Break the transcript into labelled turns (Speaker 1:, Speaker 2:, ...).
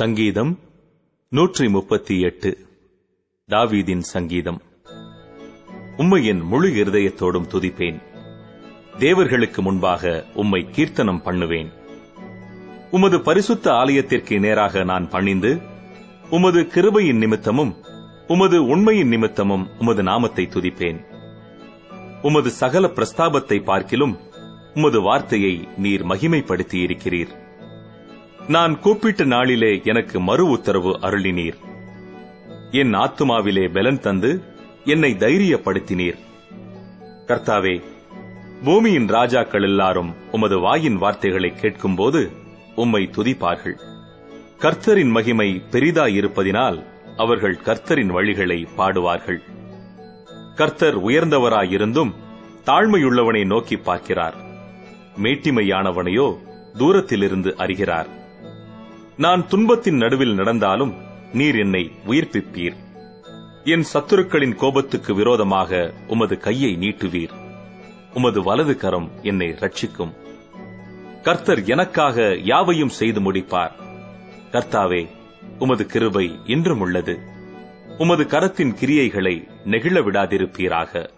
Speaker 1: சங்கீதம் நூற்றி முப்பத்தி எட்டு தாவீதின் சங்கீதம். உம்மையின் முழு இருதயத்தோடும் துதிப்பேன். தேவர்களுக்கு முன்பாக உம்மை கீர்த்தனம் பண்ணுவேன். உமது பரிசுத்த ஆலயத்திற்கு நேராக நான் பணிந்து உமது கிருபையின் நிமித்தமும் உமது உண்மையின் நிமித்தமும் உமது நாமத்தை துதிப்பேன். உமது சகல பிரஸ்தாபத்தை பார்க்கிலும் உமது வார்த்தையை நீர் மகிமைப்படுத்தியிருக்கிறீர். நான் கூப்பிட்ட நாளிலே எனக்கு மறு உத்தரவு அருளினீர். என் ஆத்துமாவிலே பலன் தந்து என்னை தைரியப்படுத்தினீர். கர்த்தாவே பூமியின் ராஜாக்கள் எல்லாரும் உமது வாயின் வார்த்தைகளை கேட்கும்போது உம்மை துதிப்பார்கள். கர்த்தரின் மகிமை பெரிதாயிருப்பதினால் அவர்கள் கர்த்தரின் வழிகளை பாடுவார்கள். கர்த்தர் உயர்ந்தவராயிருந்தும் தாழ்மையுள்ளவனை நோக்கி பார்க்கிறார். மேட்டிமையானவனையோ தூரத்திலிருந்து அறிகிறார். நான் துன்பத்தின் நடுவில் நடந்தாலும் நீர் என்னை உயிர்ப்பிப்பீர். என் சத்துருக்களின் கோபத்துக்கு விரோதமாக உமது கையை நீட்டுவீர். உமது வலது கரம் என்னை ரட்சிக்கும் கர்த்தர் எனக்காக யாவையும் செய்து முடிப்பார். கர்த்தாவே உமது கிருபை இன்றும் உள்ளது. உமது கரத்தின் கிரியைகளை நெகிழ விடாதிருப்பீராக.